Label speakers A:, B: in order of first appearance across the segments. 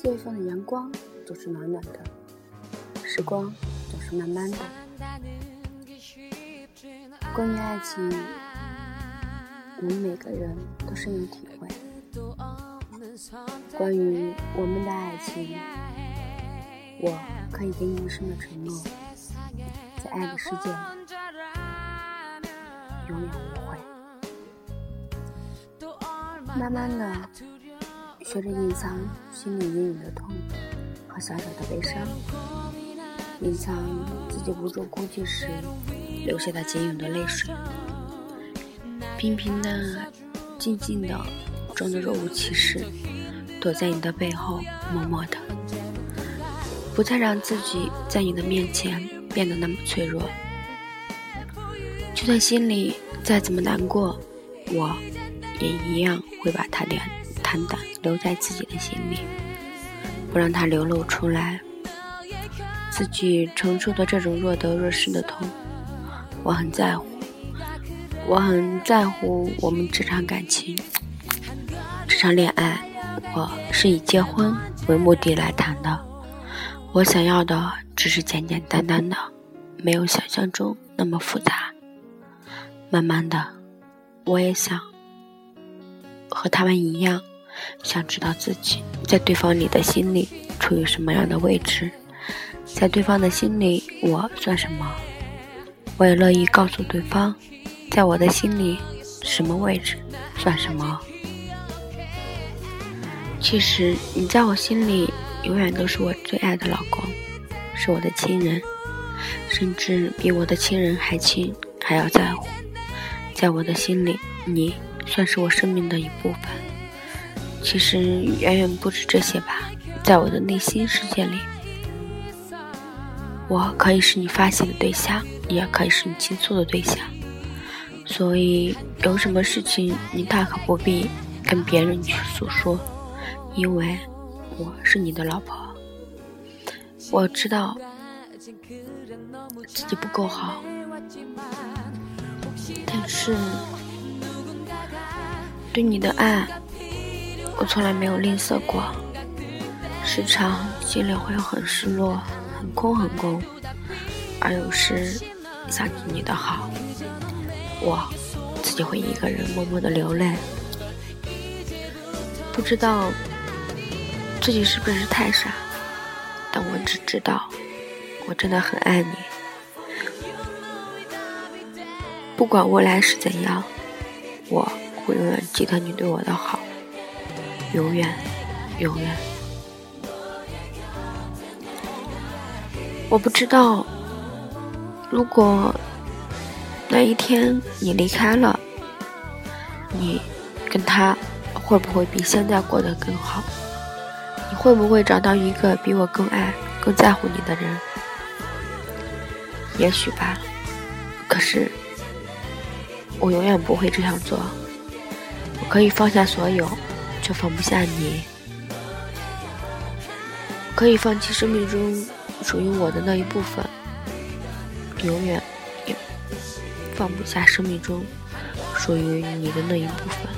A: 四月份的阳光总是暖暖的，时光总是慢慢的。关于爱情，我们每个人都深有体会。关于我们的爱情，我可以给你一生的承诺，在爱的世界里，永远无悔。慢慢的，学着隐藏心里隐隐的痛和小小的悲伤，隐藏自己无助孤寂时流下的仅有的泪水，平平的、静静的，装得若无其事，躲在你的背后，默默的，不再让自己在你的面前变得那么脆弱。就算心里再怎么难过，我。也一样会把它坦坦荡留在自己的心里，不让它流露出来。自己承受的这种若得若失的痛，我很在乎。我很在乎我们这场感情，这场恋爱，我是以结婚为目的来谈的。我想要的只是简简单单的，没有想象中那么复杂。慢慢的，我也想。和他们一样，想知道自己在对方你的心里处于什么样的位置，在对方的心里我算什么？我也乐意告诉对方，在我的心里什么位置算什么。其实你在我心里永远都是我最爱的老公，是我的亲人，甚至比我的亲人还亲，还要在乎。在我的心里，你。算是我生命的一部分，其实远远不止这些吧。在我的内心世界里，我可以是你发泄的对象，也可以是你倾诉的对象。所以有什么事情，你大可不必跟别人去诉说，因为我是你的老婆。我知道自己不够好，但是。对你的爱，我从来没有吝啬过。时常心里会很失落，很空很空，而有时想起你的好，我自己会一个人默默的流泪。不知道自己是不是太傻，但我只知道，我真的很爱你。不管未来是怎样，我。会永远记得你对我的好，永远，永远。我不知道，如果那一天你离开了，你跟他会不会比现在过得更好？你会不会找到一个比我更爱、更在乎你的人？也许吧。可是，我永远不会这样做。我可以放下所有，却放不下你；可以放弃生命中属于我的那一部分，永远也放不下生命中属于你的那一部分。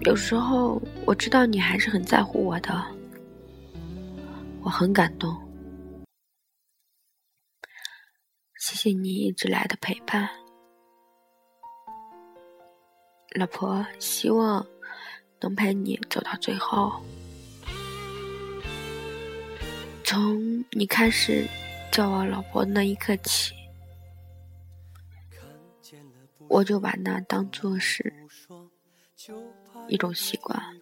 A: 有时候我知道你还是很在乎我的，我很感动。谢谢你一直来的陪伴，老婆，希望能陪你走到最后。从你开始叫我老婆那一刻起，我就把那当做是一种习惯。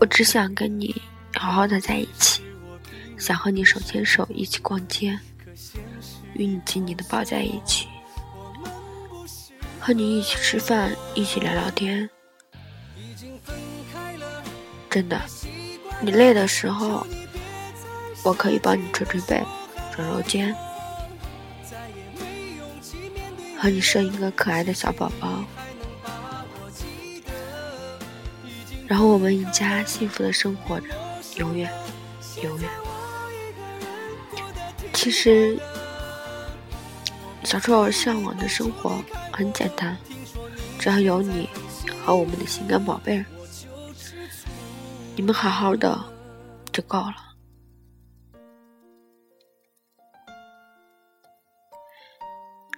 A: 我只想跟你好好的在一起，想和你手牵手一起逛街，与你紧紧的抱在一起，和你一起吃饭，一起聊聊天。真的，你累的时候，我可以帮你捶捶背、揉揉肩。和你生一个可爱的小宝宝，然后我们一家幸福的生活着，永远，永远。其实，小臭向往的生活很简单，只要有你和我们的心肝宝贝，你们好好的就够了。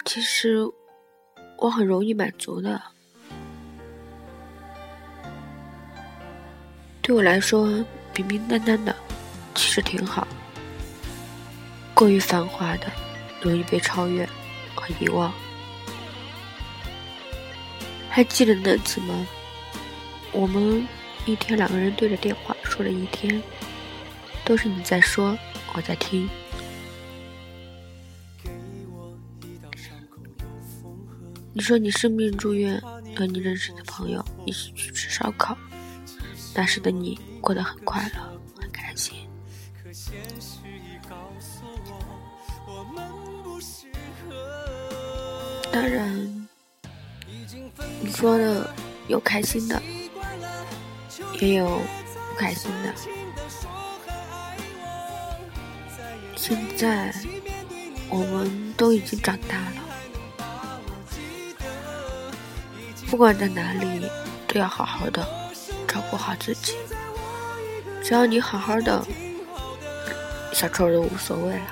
A: 其实我很容易满足的，对我来说，平平淡淡的其实挺好。过于繁华的，容易被超越和遗忘。还记得那次吗？我们一天两个人对着电话说了一天，都是你在说，我在听。你说你生病住院，和你认识的朋友一起去吃烧烤，那时的你过得很快乐，很开心。当然，你说的有开心的，也有不开心的。现在我们都已经长大了。不管在哪里，都要好好的照顾好自己。只要你好好的，小臭都无所谓了。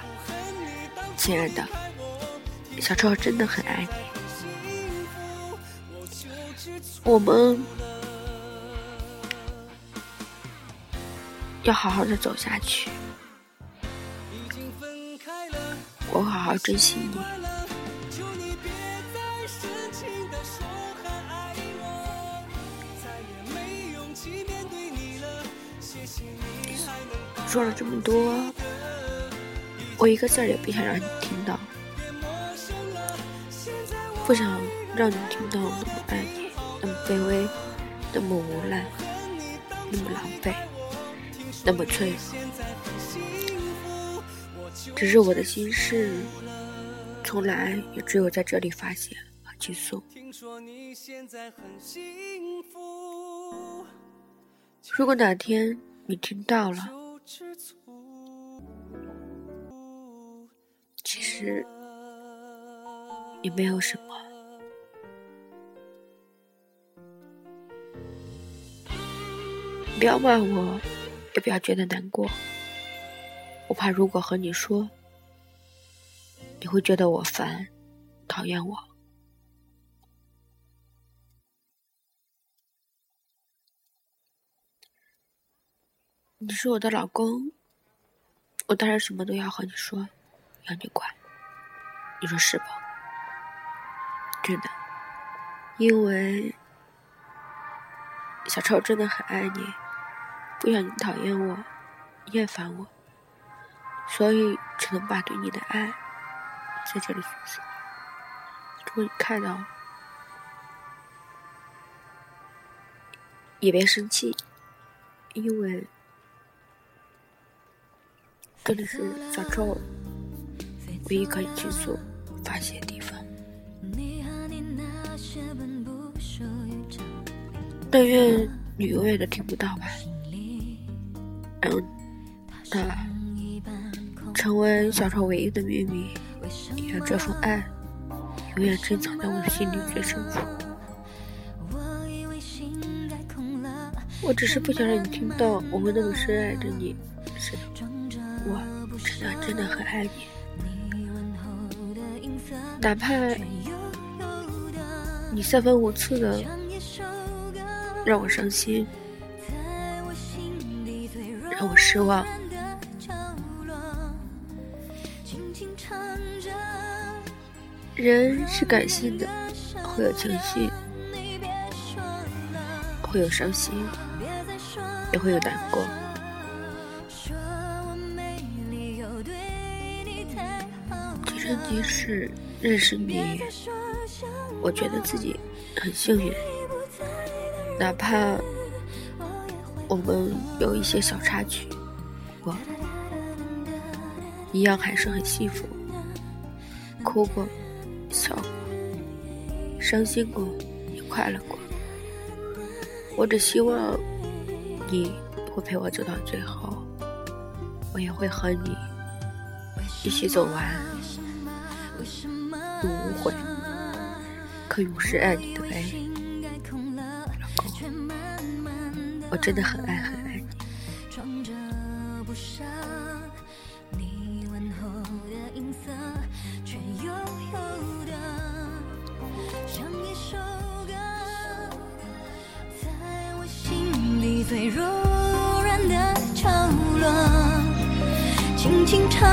A: 亲爱的，小臭真的很爱你。我们要好好的走下去。我好好珍惜你。说了这么多，我一个字儿也不想让你听到，不想让你听到那么爱你，那么卑微，那么无赖，那么狼狈，那么脆弱。只是我的心事，从来也只有在这里发泄和倾诉。如果哪天你听到了，其实也没有什么，不要骂我，也不要觉得难过。我怕如果和你说，你会觉得我烦，讨厌我。你是我的老公，我当然什么都要和你说，要你管，你说是吧？真的，因为小超真的很爱你，不想你讨厌我、厌烦我，所以只能把对你的爱在这里诉说。如果你看到，也别生气，因为。这里是小周唯一可以倾诉发泄的地方。但愿你永远都听不到吧，让它成为小超唯一的秘密，让这份爱永远珍藏在我的心里最深处。我只是不想让你听到我会那么深爱着你，是的。我真的真的很爱你，哪怕你三番五次的让我伤心，让我失望。人是感性的，会有情绪，会有伤心，也会有难过。即使认识你，我觉得自己很幸运。哪怕我们有一些小插曲，我一样还是很幸福。哭过，笑过，伤心过，也快乐过。我只希望你会陪我走到最后，我也会和你一起走完永无悔，可永世爱你的悲。老公，我真的很爱很爱你。
B: 最柔软的角落，轻轻唱